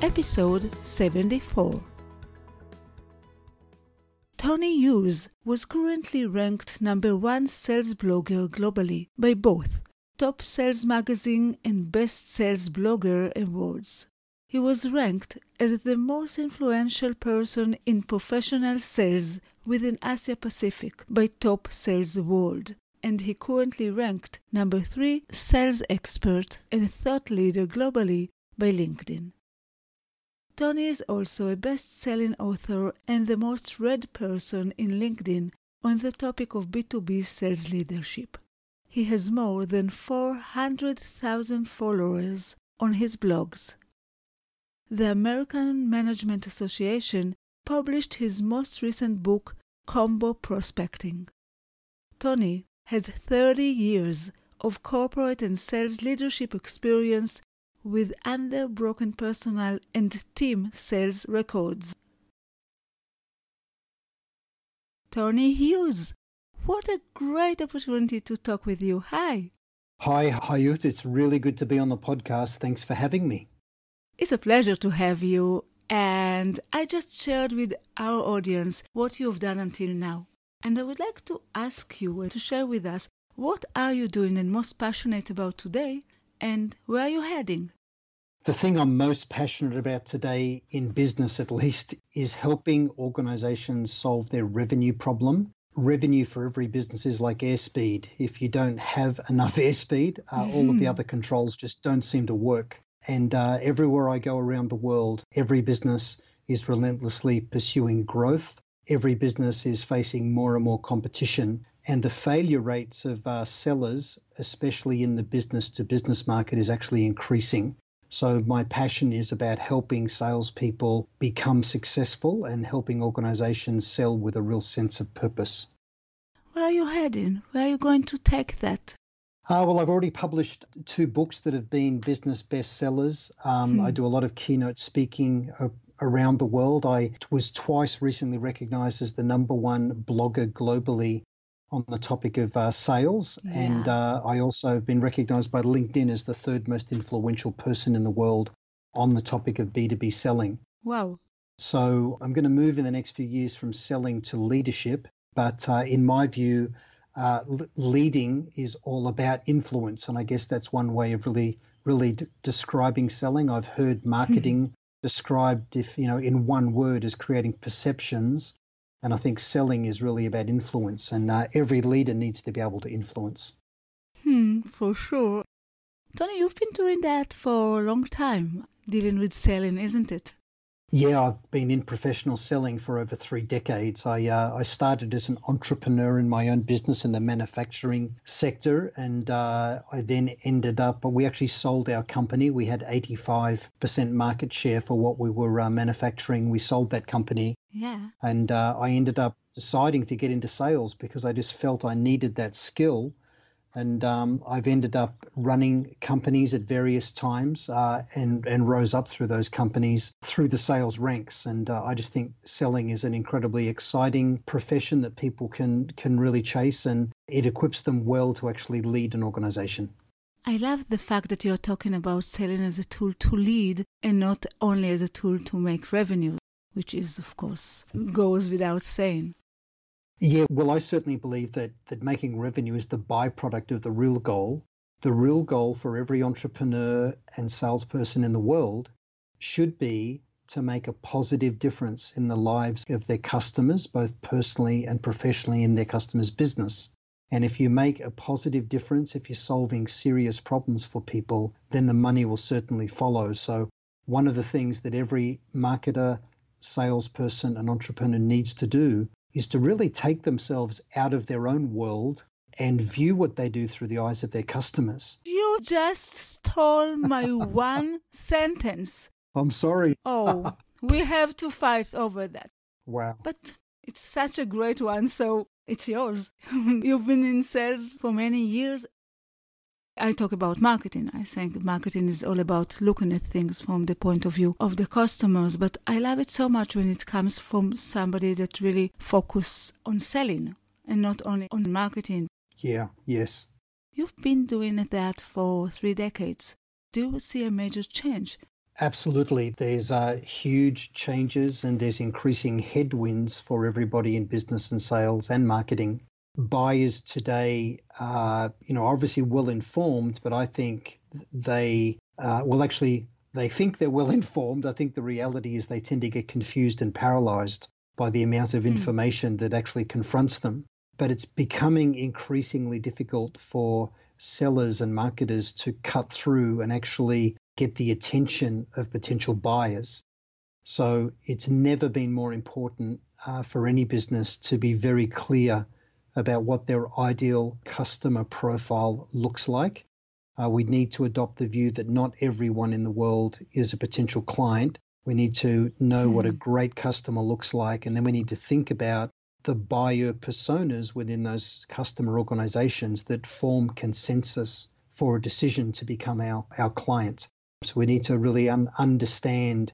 Episode 74. Tony Hughes was currently ranked number one sales blogger globally by both Top Sales Magazine and Best Sales Blogger awards. He was ranked as the most influential person in professional sales within Asia Pacific by Top Sales World, and he currently ranked number 3 sales expert and thought leader globally by LinkedIn. Tony is also a best-selling author and the most read person in LinkedIn on the topic of B2B sales leadership. He has more than 400,000 followers on his blogs. The American Management Association published his most recent book, Combo Prospecting. Tony has 30 years of corporate and sales leadership experience with unbroken personal and team sales records. Tony Hughes, what a great opportunity to talk with you. Hi. Hi, Hayut. It's really good to be on the podcast. Thanks for having me. It's a pleasure to have you. And I just shared with our audience what you've done until now. And I would like to ask you to share with us what are you doing and most passionate about today and where are you heading? The thing I'm most passionate about today, in business at least, is helping organizations solve their revenue problem. Revenue for every business is like airspeed. If you don't have enough airspeed, uh, mm-hmm. all of the other controls just don't seem to work. And uh, everywhere I go around the world, every business is relentlessly pursuing growth. Every business is facing more and more competition. And the failure rates of uh, sellers, especially in the business to business market, is actually increasing. So, my passion is about helping salespeople become successful and helping organizations sell with a real sense of purpose. Where are you heading? Where are you going to take that? Uh, well, I've already published two books that have been business bestsellers. Um, hmm. I do a lot of keynote speaking uh, around the world. I was twice recently recognized as the number one blogger globally on the topic of uh, sales. Yeah. And uh, I also have been recognized by LinkedIn as the third most influential person in the world on the topic of B2B selling. Wow. So I'm going to move in the next few years from selling to leadership. But uh, in my view, uh, leading is all about influence. And I guess that's one way of really, really d- describing selling. I've heard marketing described, if you know, in one word as creating perceptions and I think selling is really about influence, and uh, every leader needs to be able to influence. Hmm, for sure. Tony, you've been doing that for a long time, dealing with selling, isn't it? Yeah, I've been in professional selling for over three decades. I uh, I started as an entrepreneur in my own business in the manufacturing sector, and uh, I then ended up. We actually sold our company. We had eighty five percent market share for what we were uh, manufacturing. We sold that company. Yeah. And uh, I ended up deciding to get into sales because I just felt I needed that skill and um, I've ended up running companies at various times uh, and and rose up through those companies through the sales ranks. And uh, I just think selling is an incredibly exciting profession that people can can really chase, and it equips them well to actually lead an organization. I love the fact that you're talking about selling as a tool to lead and not only as a tool to make revenue, which is, of course, goes without saying. Yeah, well, I certainly believe that that making revenue is the byproduct of the real goal. The real goal for every entrepreneur and salesperson in the world should be to make a positive difference in the lives of their customers, both personally and professionally in their customers' business. And if you make a positive difference, if you're solving serious problems for people, then the money will certainly follow. So, one of the things that every marketer, salesperson, and entrepreneur needs to do is to really take themselves out of their own world and view what they do through the eyes of their customers. You just stole my one sentence. I'm sorry. Oh, we have to fight over that. Wow. But it's such a great one, so it's yours. You've been in sales for many years. I talk about marketing. I think marketing is all about looking at things from the point of view of the customers, but I love it so much when it comes from somebody that really focuses on selling and not only on marketing. Yeah, yes. You've been doing that for three decades. Do you see a major change? Absolutely. There's uh, huge changes and there's increasing headwinds for everybody in business and sales and marketing. Buyers today are, you know, obviously well informed, but I think they, uh, well, actually, they think they're well informed. I think the reality is they tend to get confused and paralyzed by the amount of hmm. information that actually confronts them. But it's becoming increasingly difficult for sellers and marketers to cut through and actually get the attention of potential buyers. So it's never been more important uh, for any business to be very clear about what their ideal customer profile looks like. Uh, we need to adopt the view that not everyone in the world is a potential client. We need to know hmm. what a hmm. great customer looks like, and then we need to think about the buyer personas within those customer organizations that form consensus for a decision to become our, our client. So we need to really un- understand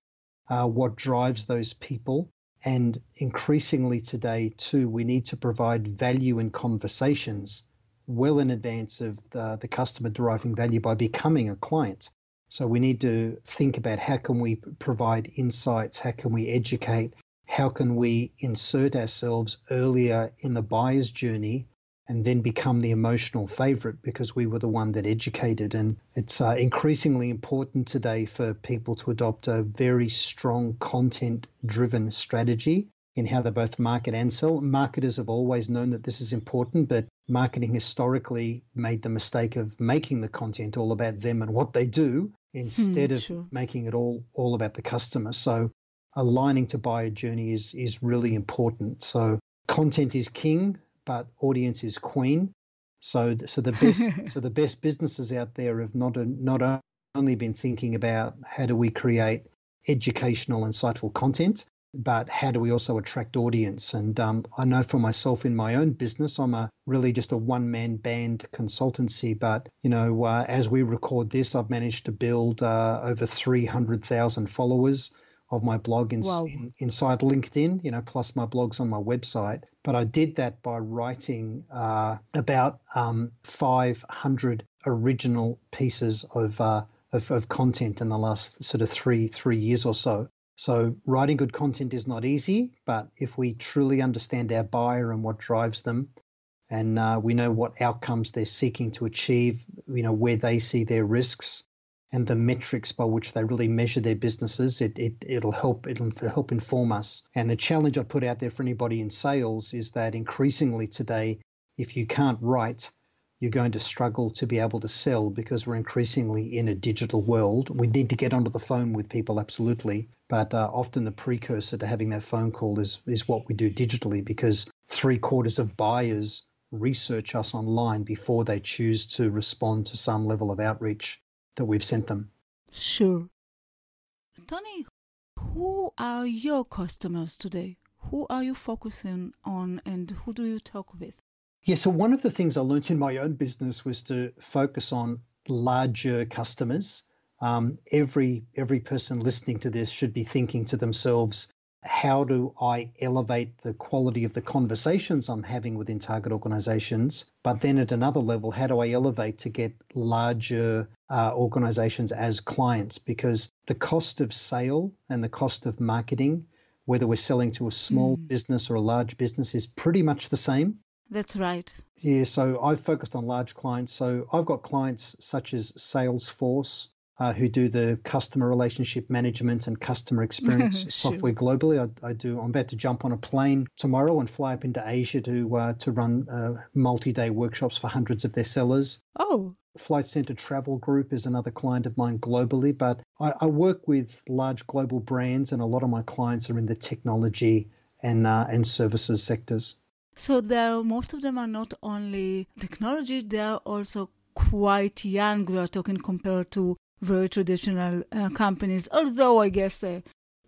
uh, what drives those people. And increasingly today, too, we need to provide value in conversations well in advance of the, the customer deriving value by becoming a client. So we need to think about how can we provide insights, how can we educate, how can we insert ourselves earlier in the buyer's journey and then become the emotional favorite because we were the one that educated. And it's uh, increasingly important today for people to adopt a very strong content driven strategy in how they both market and sell. Marketers have always known that this is important, but marketing historically made the mistake of making the content all about them and what they do instead hmm, of sure. making it all all about the customer. So aligning to buyer journey is is really important. So content is king but audience is queen. So, so the best, so the best businesses out there have not not only been thinking about how do we create educational, insightful content, but how do we also attract audience? And um, I know for myself in my own business, I'm a really just a one man band consultancy. But you know, uh, as we record this, I've managed to build uh, over three hundred thousand followers of my blog in, in, inside LinkedIn, you know, plus my blogs on my website. But I did that by writing uh, about um, 500 original pieces of, uh, of, of content in the last sort of three three years or so. So writing good content is not easy, but if we truly understand our buyer and what drives them, and uh, we know what outcomes they're seeking to achieve, you know where they see their risks, and the metrics by which they really measure their businesses, it, it, it'll help it'll help inform us. And the challenge I put out there for anybody in sales is that increasingly today, if you can't write, you're going to struggle to be able to sell because we're increasingly in a digital world. We need to get onto the phone with people, absolutely. But uh, often the precursor to having that phone call is, is what we do digitally because three quarters of buyers research us online before they choose to respond to some level of outreach that we've sent them. Sure. Tony, who are your customers today? Who are you focusing on and who do you talk with? Yeah, so one of the things I learned in my own business was to focus on larger customers. Um, every every person listening to this should be thinking to themselves, how do I elevate the quality of the conversations I'm having within target organizations? But then at another level, how do I elevate to get larger uh, organizations as clients? Because the cost of sale and the cost of marketing, whether we're selling to a small mm. business or a large business, is pretty much the same. That's right. Yeah, so I've focused on large clients. So I've got clients such as Salesforce, uh, who do the customer relationship management and customer experience sure. software globally. I, I, do. I'm about to jump on a plane tomorrow and fly up into Asia to uh, to run uh, multi-day workshops for hundreds of their sellers. Oh. Flight Centre Travel Group is another client of mine globally, but I, I, work with large global brands, and a lot of my clients are in the technology and uh, and services sectors. So there, most of them are not only technology; they are also quite young. We are talking compared to very traditional uh, companies. Although I guess, uh,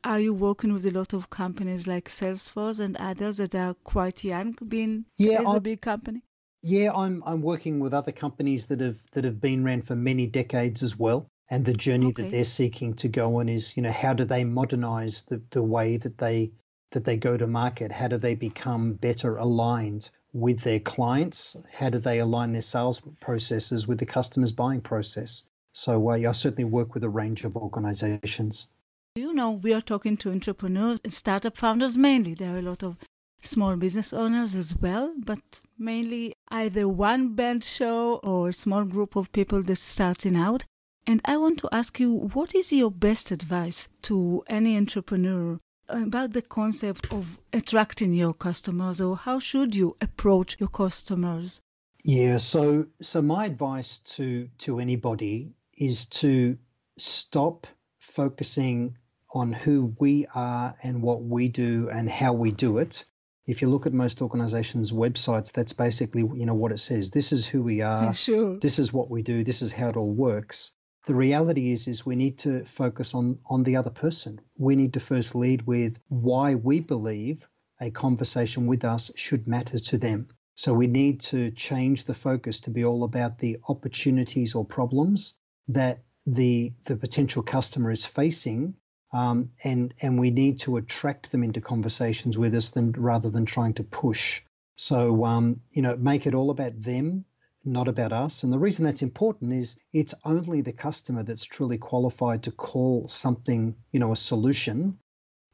are you working with a lot of companies like Salesforce and others that are quite young, being yeah, as a big company? Yeah, I'm I'm working with other companies that have that have been ran for many decades as well. And the journey okay. that they're seeking to go on is, you know, how do they modernize the, the way that they that they go to market? How do they become better aligned with their clients? How do they align their sales processes with the customer's buying process? So uh, I certainly work with a range of organizations. You know, we are talking to entrepreneurs and startup founders mainly. There are a lot of small business owners as well, but mainly either one band show or a small group of people that's starting out. And I want to ask you, what is your best advice to any entrepreneur about the concept of attracting your customers or how should you approach your customers? Yeah, so so my advice to to anybody is to stop focusing on who we are and what we do and how we do it. If you look at most organizations' websites, that's basically you know what it says. This is who we are. Sure. This is what we do. This is how it all works the reality is is we need to focus on on the other person. We need to first lead with why we believe a conversation with us should matter to them. So we need to change the focus to be all about the opportunities or problems that the the potential customer is facing, um, and and we need to attract them into conversations with us than rather than trying to push. So um, you know, make it all about them not about us. And the reason that's important is it's only the customer that's truly qualified to call something, you know, a solution.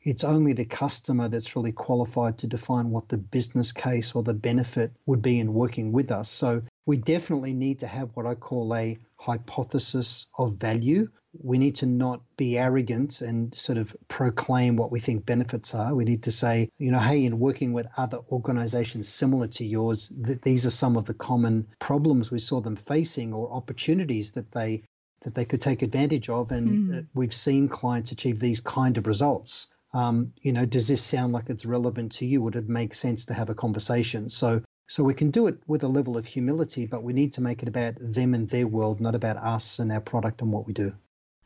It's only the customer that's really qualified to define what the business case or the benefit would be in working with us. So we definitely need to have what I call a hypothesis of value we need to not be arrogant and sort of proclaim what we think benefits are. We need to say, you know, hey, in working with other organizations similar to yours, that these are some of the common problems we saw them facing or opportunities that they that they could take advantage of, and mm. we've seen clients achieve these kind of results. Um, you know, does this sound like it's relevant to you? Would it make sense to have a conversation? So so we can do it with a level of humility, but we need to make it about them and their world, not about us and our product and what we do.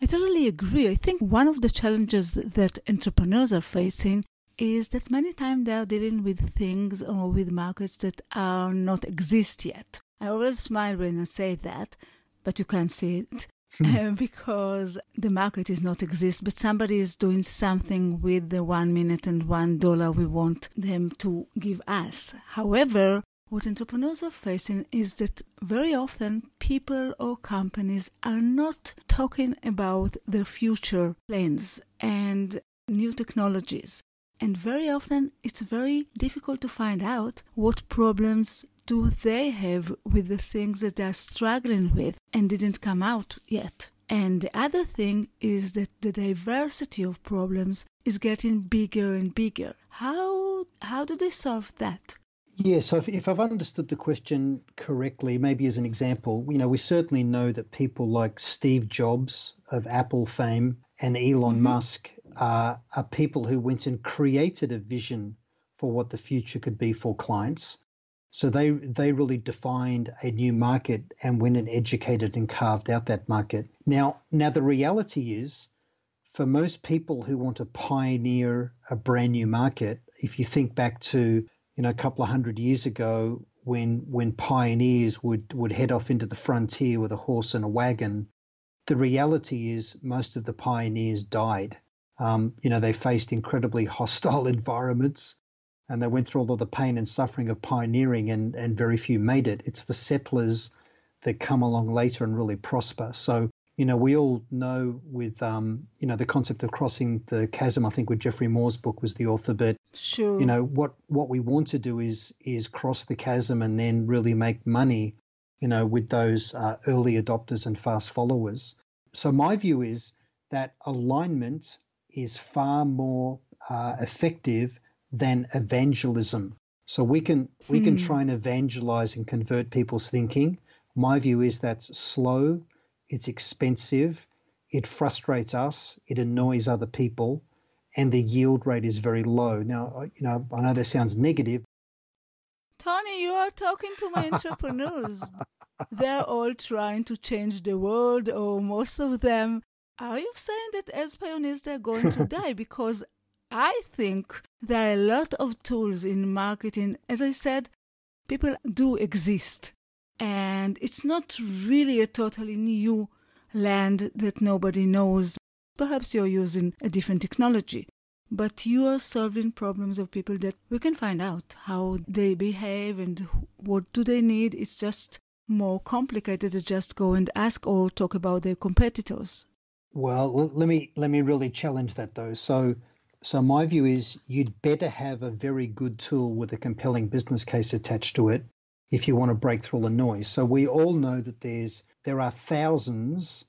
I totally agree. I think one of the challenges that entrepreneurs are facing is that many times they are dealing with things or with markets that are not exist yet. I always smile when I say that, but you can't see it. Hmm. because the market is not exist, but somebody is doing something with the one minute and one dollar we want them to give us. However, what entrepreneurs are facing is that very often people or companies are not talking about their future plans and new technologies. And very often it's very difficult to find out what problems do they have with the things that they're struggling with and didn't come out yet. And the other thing is that the diversity of problems is getting bigger and bigger. How how do they solve that? Yeah, so if, if, I've understood the question correctly, maybe as an example, you know, we certainly know that people like Steve Jobs of Apple fame and Elon mm-hmm. Musk are, are people who went and created a vision for what the future could be for clients. So they they really defined a new market and went and educated and carved out that market. Now now the reality is for most people who want to pioneer a brand new market, if you think back to you know, a couple of hundred years ago when when pioneers would, would head off into the frontier with a horse and a wagon, the reality is most of the pioneers died. Um, you know, they faced incredibly hostile environments and they went through all of the pain and suffering of pioneering and, and very few made it. It's the settlers that come along later and really prosper. So you know, we all know with, um, you know, the concept of crossing the chasm. I think with Geoffrey Moore's book was the author, but sure, you know, what what we want to do is is cross the chasm and then really make money, you know, with those uh, early adopters and fast followers. So my view is that alignment is far more uh, effective than evangelism. So we can we hmm. can try and evangelize and convert people's thinking. My view is that's slow it's expensive, it frustrates us, it annoys other people, and the yield rate is very low. Now, you know, I know that sounds negative. Tony, you are talking to my entrepreneurs. they're all trying to change the world, or most of them. Are you saying that as pioneers they're going to die? Because I think there are a lot of tools in marketing. As I said, people do exist. And it's not really a totally new land that nobody knows. Perhaps you're using a different technology, but you are solving problems of people that we can find out how they behave and what do they need. It's just more complicated to just go and ask or talk about their competitors. Well, let me let me really challenge that though. So so my view is you'd better have a very good tool with a compelling business case attached to it if you want to break through the noise. So we all know that there's there are thousands,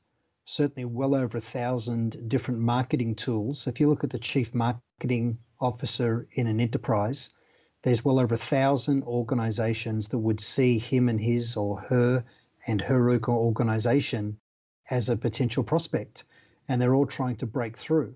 certainly well over a thousand different marketing tools. If you look at the chief marketing officer in an enterprise, there's well over a thousand organizations that would see him and his or her and her organization as a potential prospect. And they're all trying to break through.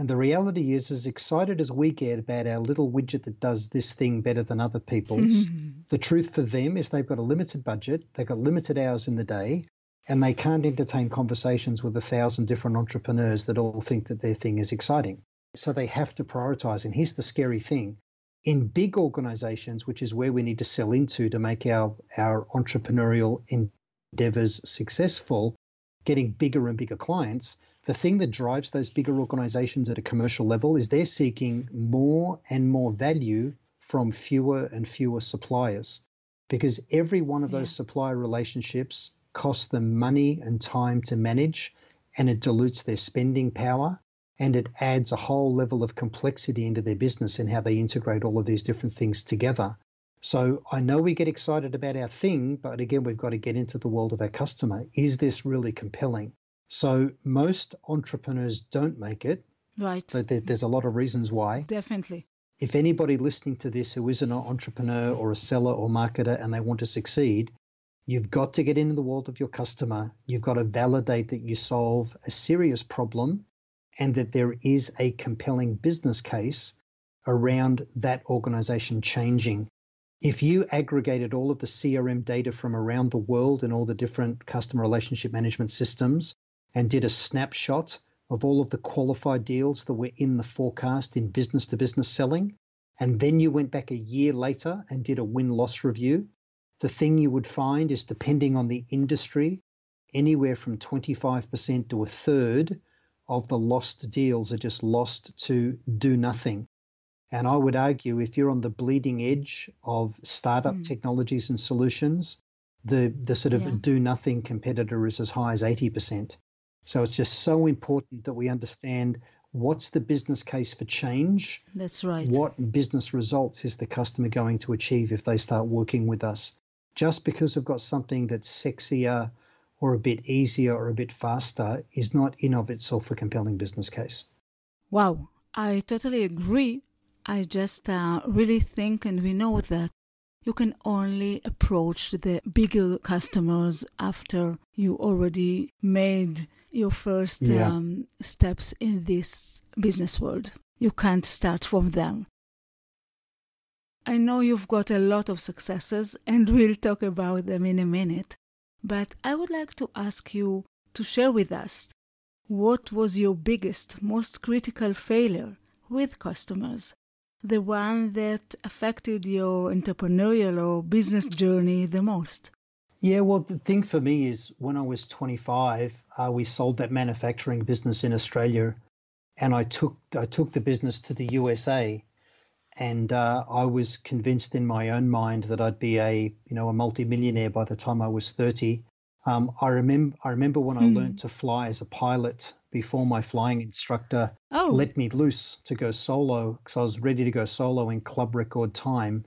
And the reality is, as excited as we get about our little widget that does this thing better than other people's, the truth for them is they've got a limited budget, they've got limited hours in the day, and they can't entertain conversations with a thousand different entrepreneurs that all think that their thing is exciting. So they have to prioritize. And here's the scary thing in big organizations, which is where we need to sell into to make our, our entrepreneurial endeavors successful, getting bigger and bigger clients, the thing that drives those bigger organizations at a commercial level is they're seeking more and more value from fewer and fewer suppliers because every one of yeah. those supplier relationships costs them money and time to manage and it dilutes their spending power and it adds a whole level of complexity into their business and how they integrate all of these different things together. So I know we get excited about our thing, but again, we've got to get into the world of our customer. Is this really compelling? So most entrepreneurs don't make it. Right. But there's a lot of reasons why. Definitely. If anybody listening to this who is an entrepreneur or a seller or marketer and they want to succeed, you've got to get into the world of your customer. You've got to validate that you solve a serious problem and that there is a compelling business case around that organization changing. If you aggregated all of the CRM data from around the world and all the different customer relationship management systems and did a snapshot of all of the qualified deals that were in the forecast in business to business selling, and then you went back a year later and did a win loss review, the thing you would find is depending on the industry, anywhere from 25% to a third of the lost deals are just lost to do nothing. And I would argue if you're on the bleeding edge of startup mm. technologies and solutions, the, the sort of yeah. do nothing competitor is as high as 80%. So it's just so important that we understand what's the business case for change. That's right. What business results is the customer going to achieve if they start working with us? Just because we've got something that's sexier or a bit easier or a bit faster is not in of itself a compelling business case. Wow, I totally agree. I just uh, really think, and we know that you can only approach the bigger customers after you already made your first yeah. um, steps in this business world. You can't start from them. I know you've got a lot of successes, and we'll talk about them in a minute. But I would like to ask you to share with us what was your biggest, most critical failure with customers? The one that affected your entrepreneurial or business journey the most? Yeah, well, the thing for me is when I was 25, uh, we sold that manufacturing business in Australia, and I took I took the business to the USA, and uh, I was convinced in my own mind that I'd be a you know a multimillionaire by the time I was 30. Um, I remember I remember when I hmm. learned to fly as a pilot before my flying instructor oh. let me loose to go solo because I was ready to go solo in club record time,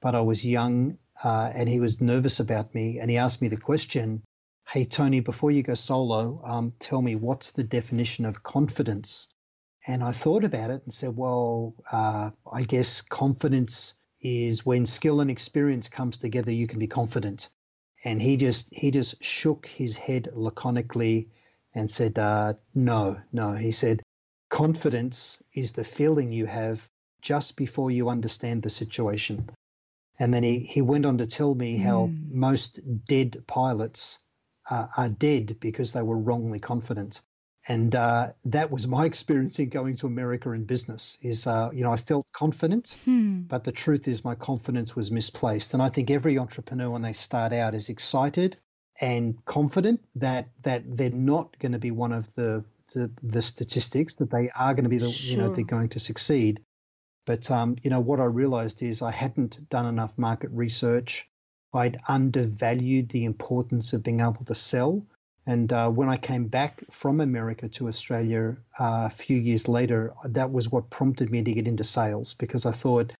but I was young uh, and he was nervous about me, and he asked me the question, "Hey Tony, before you go solo, um, tell me what's the definition of confidence?" And I thought about it and said, "Well, uh, I guess confidence is when skill and experience comes together. You can be confident." And he just he just shook his head laconically and said, uh, "No, no." He said, "Confidence is the feeling you have just before you understand the situation." And then he, he went on to tell me how mm. most dead pilots uh, are dead because they were wrongly confident. And uh, that was my experience in going to America in business. Is uh, you know I felt confident, hmm. but the truth is my confidence was misplaced. And I think every entrepreneur when they start out is excited and confident that that they're not going to be one of the the, the statistics that they are going to be the sure. you know they're going to succeed. But um, you know what I realized is I hadn't done enough market research. I'd undervalued the importance of being able to sell. And uh, when I came back from America to Australia uh, a few years later, that was what prompted me to get into sales because I thought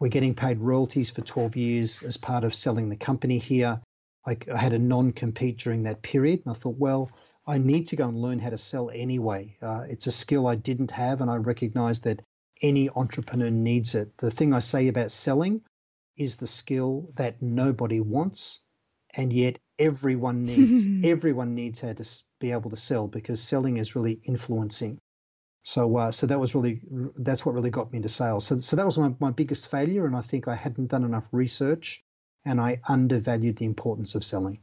we're getting paid royalties for 12 years as part of selling the company here. I, I had a non compete during that period. And I thought, well, I need to go and learn how to sell anyway. Uh, it's a skill I didn't have, and I recognized that any entrepreneur needs it. The thing I say about selling is the skill that nobody wants, and yet everyone needs. everyone needs how to be able to sell because selling is really influencing. So, uh, so that was really that's what really got me into sales. So, so that was my, my biggest failure, and I think I hadn't done enough research, and I undervalued the importance of selling.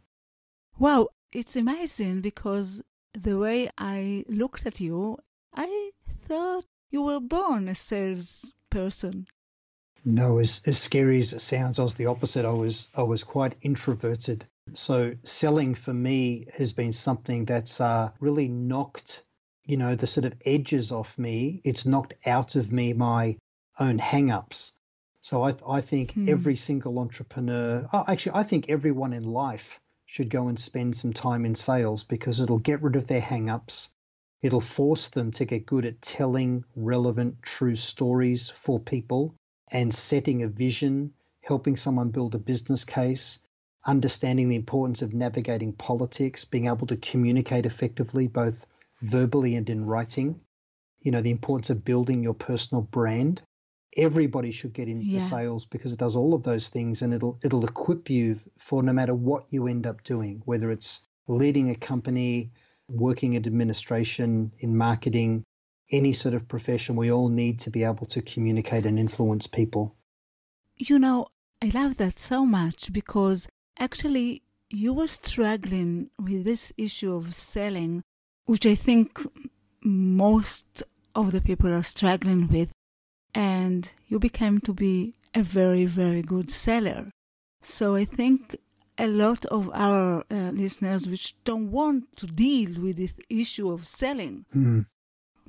Wow, it's amazing because the way I looked at you, I thought you were born a salesperson. No, as, as scary as it sounds, I was the opposite. I was I was quite introverted. So selling for me has been something that's uh, really knocked, you know, the sort of edges off me. It's knocked out of me my own hang-ups. So I, I think hmm. every single entrepreneur, oh, actually, I think everyone in life should go and spend some time in sales because it'll get rid of their hang-ups. It'll force them to get good at telling relevant, true stories for people and setting a vision, helping someone build a business case, understanding the importance of navigating politics, being able to communicate effectively, both verbally and in writing, you know, the importance of building your personal brand. Everybody should get into yeah. sales because it does all of those things and it'll it'll equip you for no matter what you end up doing, whether it's leading a company, working in administration, in marketing, any sort of profession, we all need to be able to communicate and influence people. You know, I love that so much because actually you were struggling with this issue of selling, which I think most of the people are struggling with, and you became to be a very, very good seller. So I think a lot of our uh, listeners which don't want to deal with this issue of selling mm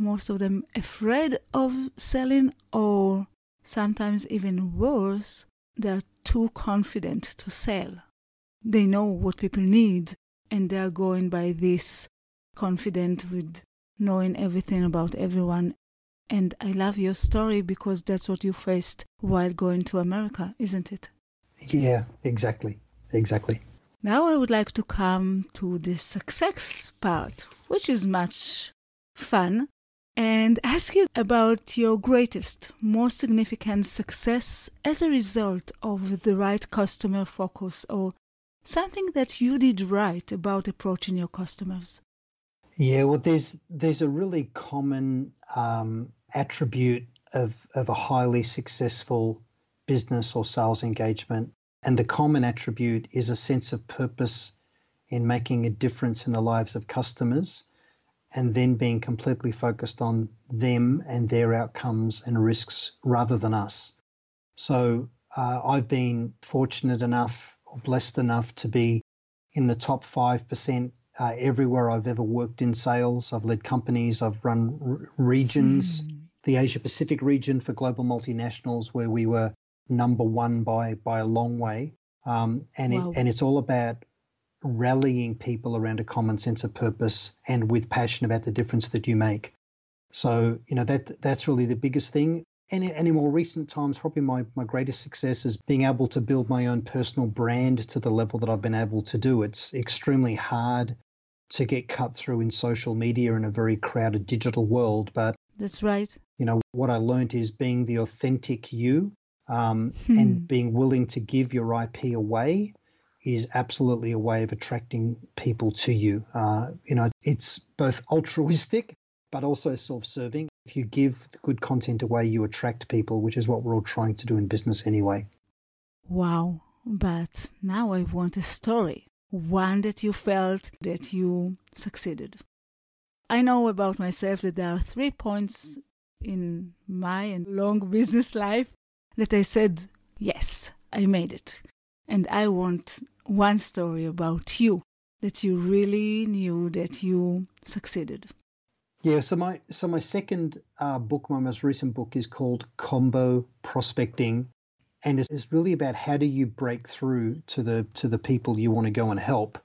most of them afraid of selling, or sometimes even worse, they're too confident to sell. They know what people need, and they're going by this confident with knowing everything about everyone. And I love your story because that's what you faced while going to America, isn't it? Yeah, exactly. Exactly. Now I would like to come to the success part, which is much fun and ask you about your greatest, most significant success as a result of the right customer focus or something that you did right about approaching your customers. Yeah, well, there's there's a really common um, attribute of of a highly successful business or sales engagement, and the common attribute is a sense of purpose in making a difference in the lives of customers and then being completely focused on them and their outcomes and risks rather than us. So uh, I've been fortunate enough or blessed enough to be in the top 5% uh, everywhere I've ever worked in sales. I've led companies, I've run r- regions, mm. the Asia Pacific region for global multinationals, where we were number one by, by a long way. Um, and, wow. it, and it's all about rallying people around a common sense of purpose and with passion about the difference that you make. So, you know, that that's really the biggest thing. And, and in more recent times, probably my, my greatest success is being able to build my own personal brand to the level that I've been able to do. It's extremely hard to get cut through in social media in a very crowded digital world. But that's right. You know, what I learned is being the authentic you um, hmm. and being willing to give your IP away is absolutely a way of attracting people to you. Uh, you know, it's both altruistic but also self-serving. If you give good content away, you attract people, which is what we're all trying to do in business anyway. Wow, but now I want a story. One that you felt that you succeeded. I know about myself that there are three points in my long business life that I said, yes, I made it. And I want one story about you that you really knew that you succeeded. Yeah, so my so my second uh, book, my most recent book, is called Combo Prospecting, and it's, really about how do you break through to the to the people you want to go and help,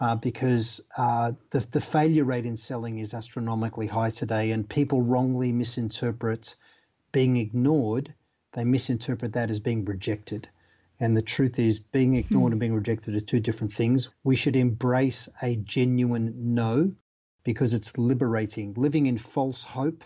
uh, because uh, the the failure rate in selling is astronomically high today, and people wrongly misinterpret being ignored. They misinterpret that as being rejected. And the truth is, being ignored hmm. and being rejected are two different things. We should embrace a genuine no because it's liberating. Living in false hope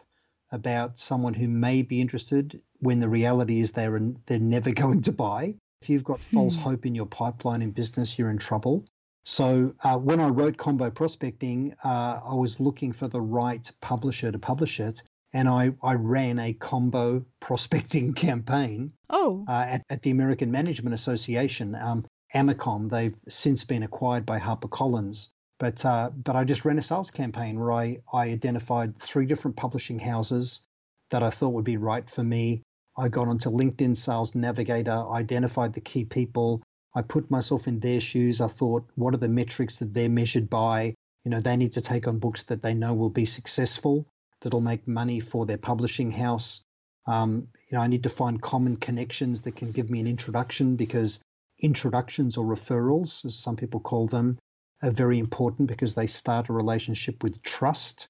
about someone who may be interested when the reality is they're, they're never going to buy. If you've got false hmm. hope in your pipeline in business, you're in trouble. So uh, when I wrote Combo Prospecting, uh, I was looking for the right publisher to publish it. And I, I ran a combo prospecting campaign oh. Uh, at, at, the American Management Association, um, AMACOM. They've since been acquired by HarperCollins. But uh, but I just ran a sales campaign where I, I identified three different publishing houses that I thought would be right for me. I got onto LinkedIn Sales Navigator, identified the key people. I put myself in their shoes. I thought, what are the metrics that they're measured by? You know, they need to take on books that they know will be successful, that'll make money for their publishing house. Um, you know, I need to find common connections that can give me an introduction because introductions or referrals, as some people call them, are very important because they start a relationship with trust.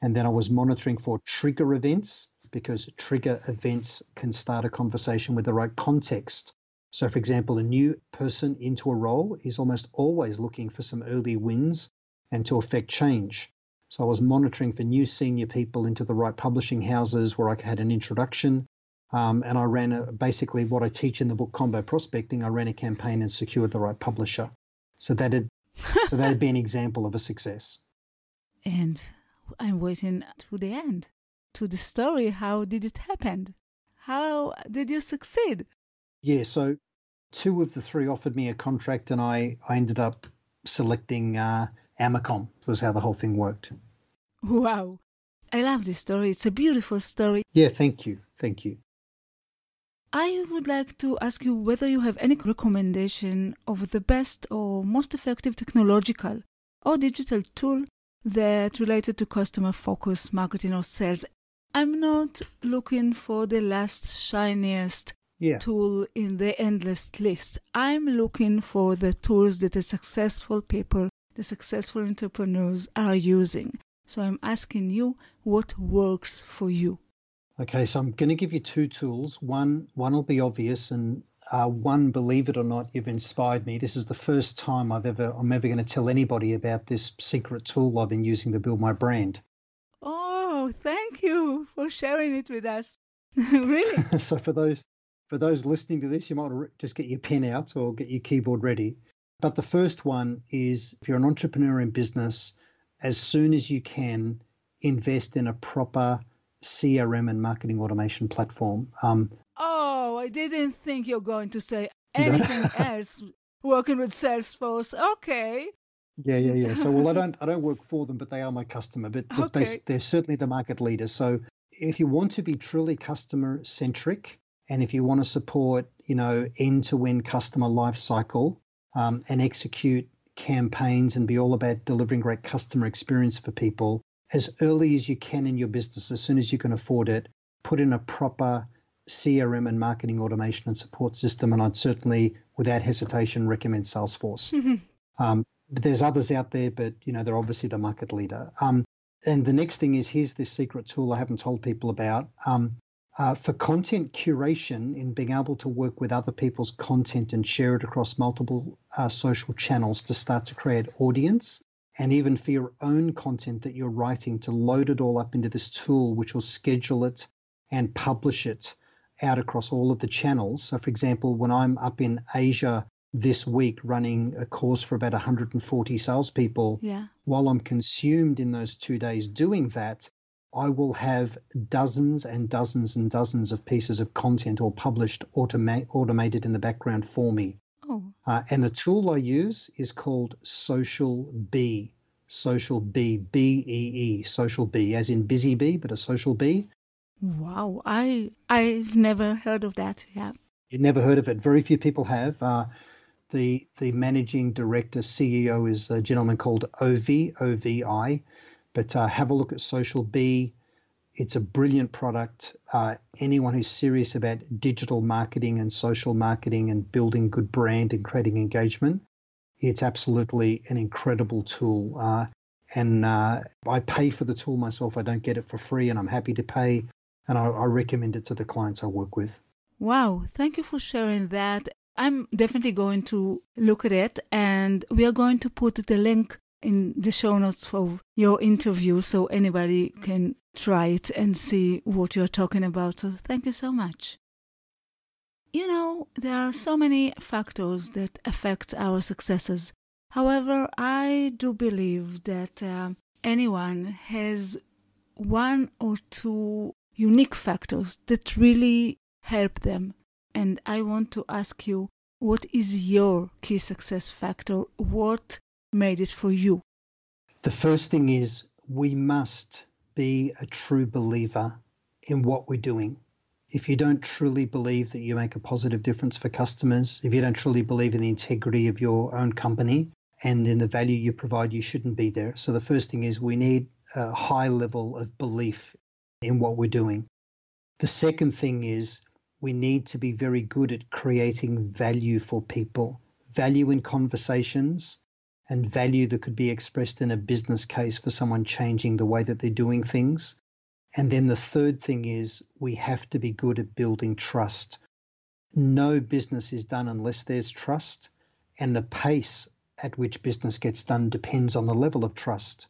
And then I was monitoring for trigger events because trigger events can start a conversation with the right context. So, for example, a new person into a role is almost always looking for some early wins and to affect change. So, I was monitoring for new senior people into the right publishing houses where I had an introduction. Um, and I ran a, basically what I teach in the book Combo Prospecting. I ran a campaign and secured the right publisher. So that had so that'd be an example of a success. And I'm waiting to the end, to the story. How did it happen? How did you succeed? Yeah, so two of the three offered me a contract, and I, I ended up selecting uh, AMACOM, was how the whole thing worked. Wow. I love this story. It's a beautiful story. Yeah, thank you. Thank you. I would like to ask you whether you have any recommendation of the best or most effective technological or digital tool that related to customer focus marketing or sales. I'm not looking for the last shiniest yeah. tool in the endless list. I'm looking for the tools that the successful people, the successful entrepreneurs are using. So I'm asking you what works for you. Okay, so I'm going to give you two tools. One, one will be obvious, and uh, one, believe it or not, you've inspired me. This is the first time I've ever I'm ever going to tell anybody about this secret tool I've been using to build my brand. Oh, thank you for sharing it with us. really? so for those for those listening to this, you might just get your pen out or get your keyboard ready. But the first one is if you're an entrepreneur in business, as soon as you can, invest in a proper CRM and marketing automation platform. Um, oh, I didn't think you're going to say anything else working with Salesforce. Okay. Yeah, yeah, yeah. So, well, I don't, I don't work for them, but they are my customer. But look, okay. they, they're certainly the market leader. So, if you want to be truly customer centric, and if you want to support, you know, end to end customer life cycle um, and execute campaigns and be all about delivering great customer experience for people, as early as you can in your business, as soon as you can afford it, put in a proper CRM and marketing automation and support system. And I'd certainly, without hesitation, recommend Salesforce. Mm-hmm. Um, there's others out there, but you know they're obviously the market leader. Um, and the next thing is here's this secret tool I haven't told people about. Um, uh, for content curation, in being able to work with other people's content and share it across multiple uh, social channels to start to create audience, and even for your own content that you're writing to load it all up into this tool, which will schedule it and publish it out across all of the channels. So, for example, when I'm up in Asia this week running a course for about 140 salespeople, yeah. while I'm consumed in those two days doing that, I will have dozens and dozens and dozens of pieces of content all published automa- automated in the background for me. Oh. Uh, and the tool I use is called Social Bee. Social Bee, B E E, Social Bee, as in busy bee, but a social bee. Wow, I I've never heard of that. Yeah. you've never heard of it. Very few people have. Uh, the the managing director CEO is a gentleman called Ovi OVI, but uh, have a look at Social Bee. It's a brilliant product. Uh, anyone who's serious about digital marketing and social marketing and building good brand and creating engagement, it's absolutely an incredible tool. Uh, and uh, I pay for the tool myself. I don't get it for free, and I'm happy to pay. And I, I recommend it to the clients I work with. Wow, thank you for sharing that. I'm definitely going to look at it, and we are going to put the link in the show notes for your interview so anybody can try it and see what you're talking about. So thank you so much. You know, there are so many factors that affect our successes. However, I do believe that uh, anyone has one or two unique factors that really help them. And I want to ask you, what is your key success factor? What made it for you? The first thing is we must be a true believer in what we're doing. If you don't truly believe that you make a positive difference for customers, if you don't truly believe in the integrity of your own company and in the value you provide, you shouldn't be there. So the first thing is we need a high level of belief in what we're doing. The second thing is we need to be very good at creating value for people, value in conversations, and value that could be expressed in a business case for someone changing the way that they're doing things. And then the third thing is we have to be good at building trust. No business is done unless there's trust, and the pace at which business gets done depends on the level of trust.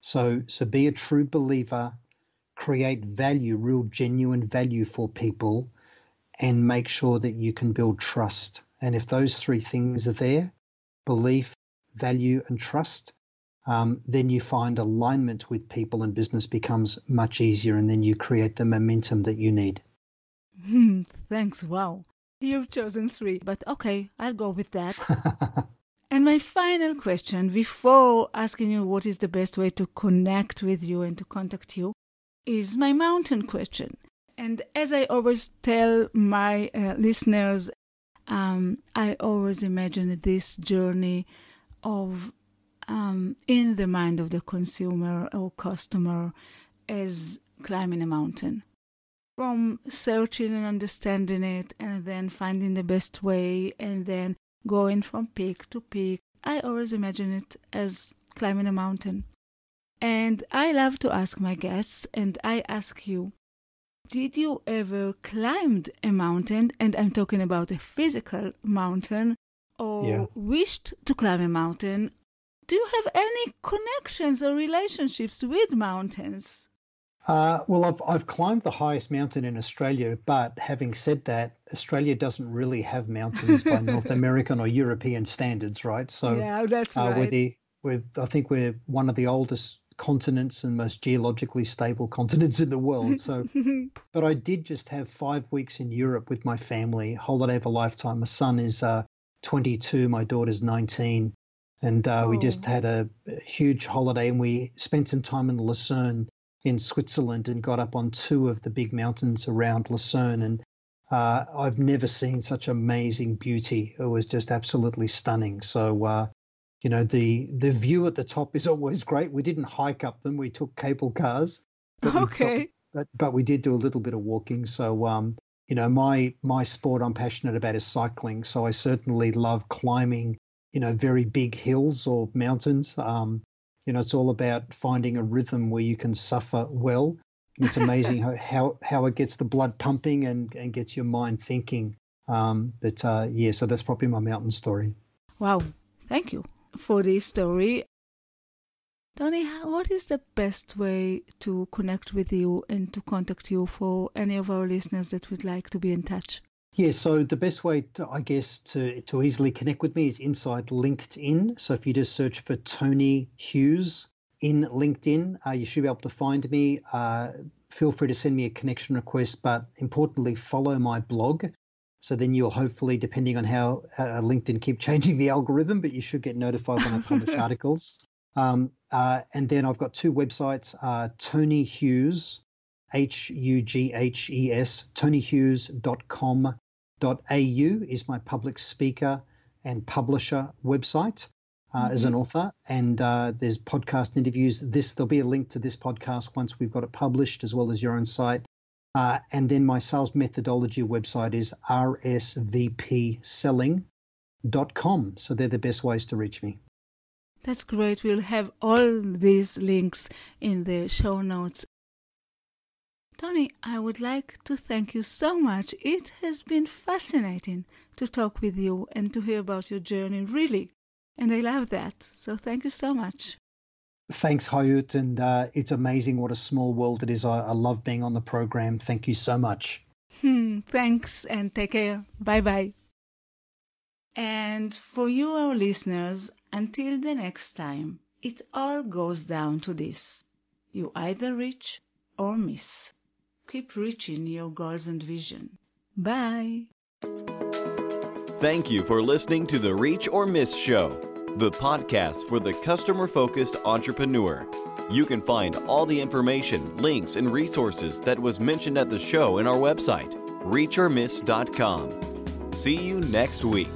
So, so be a true believer, create value, real genuine value for people, and make sure that you can build trust. And if those three things are there belief, value, and trust um, then you find alignment with people and business becomes much easier, and then you create the momentum that you need. Hmm, thanks. Wow. You've chosen three, but okay, I'll go with that. and my final question before asking you what is the best way to connect with you and to contact you is my mountain question. And as I always tell my uh, listeners, um, I always imagine this journey of um, in the mind of the consumer or customer as climbing a mountain. From searching and understanding it, and then finding the best way, and then going from peak to peak. I always imagine it as climbing a mountain. And I love to ask my guests, and I ask you, did you ever climbed a mountain? And I'm talking about a physical mountain, or yeah. wished to climb a mountain, do you have any connections or relationships with mountains? Uh, well, I've I've climbed the highest mountain in Australia, but having said that, Australia doesn't really have mountains by North American or European standards, right? So yeah, that's uh, right. We're the, we're, I think we're one of the oldest continents and most geologically stable continents in the world. So, but I did just have five weeks in Europe with my family, holiday of a lifetime. My son is uh, 22, my daughter's 19. And uh, oh. we just oh. had a, huge holiday and we spent some time in Lucerne in Switzerland and got up on two of the big mountains around Lucerne. And uh, I've never seen such amazing beauty. It was just absolutely stunning. So, uh, you know, the, the view at the top is always great. We didn't hike up them, we took cable cars. But okay. but, but we did do a little bit of walking. So, um, you know, my my sport I'm passionate about is cycling. So I certainly love climbing, you know, very big hills or mountains. Um, you know, it's all about finding a rhythm where you can suffer well. It's amazing how, how how it gets the blood pumping and and gets your mind thinking. Um, but uh, yeah, so that's probably my mountain story. Wow, thank you for this story. Tony, what is the best way to connect with you and to contact you for any of our listeners that would like to be in touch? Yeah, so the best way, to, I guess, to, to easily connect with me is inside LinkedIn. So if you just search for Tony Hughes, in LinkedIn. Uh, you should be able to find me. Uh, feel free to send me a connection request, but importantly, follow my blog. So then you'll hopefully, depending on how uh, LinkedIn keep changing the algorithm, but you should get notified when I publish articles. Um, uh, and then I've got two websites, uh, Tony Hughes, H U G H E S, tonyhughes.com.au is my public speaker and publisher website uh, mm-hmm. as an mm-hmm. author. And uh, there's podcast interviews. This There'll be a link to this podcast once we've got it published, as well as your own site. Uh, and then my sales methodology website is rsvpselling.com. So they're the best ways to reach me. That's great. We'll have all these links in the show notes. Tony, I would like to thank you so much. It has been fascinating to talk with you and to hear about your journey, really. And I love that. So thank you so much. Thanks, Hayut. And uh, it's amazing what a small world it is. I, I love being on the program. Thank you so much. Hmm, thanks and take care. Bye bye. And for you, our listeners, until the next time, it all goes down to this you either reach or miss. Keep reaching your goals and vision. Bye. Thank you for listening to the Reach or Miss Show, the podcast for the customer focused entrepreneur. You can find all the information, links, and resources that was mentioned at the show in our website, reachormiss.com. See you next week.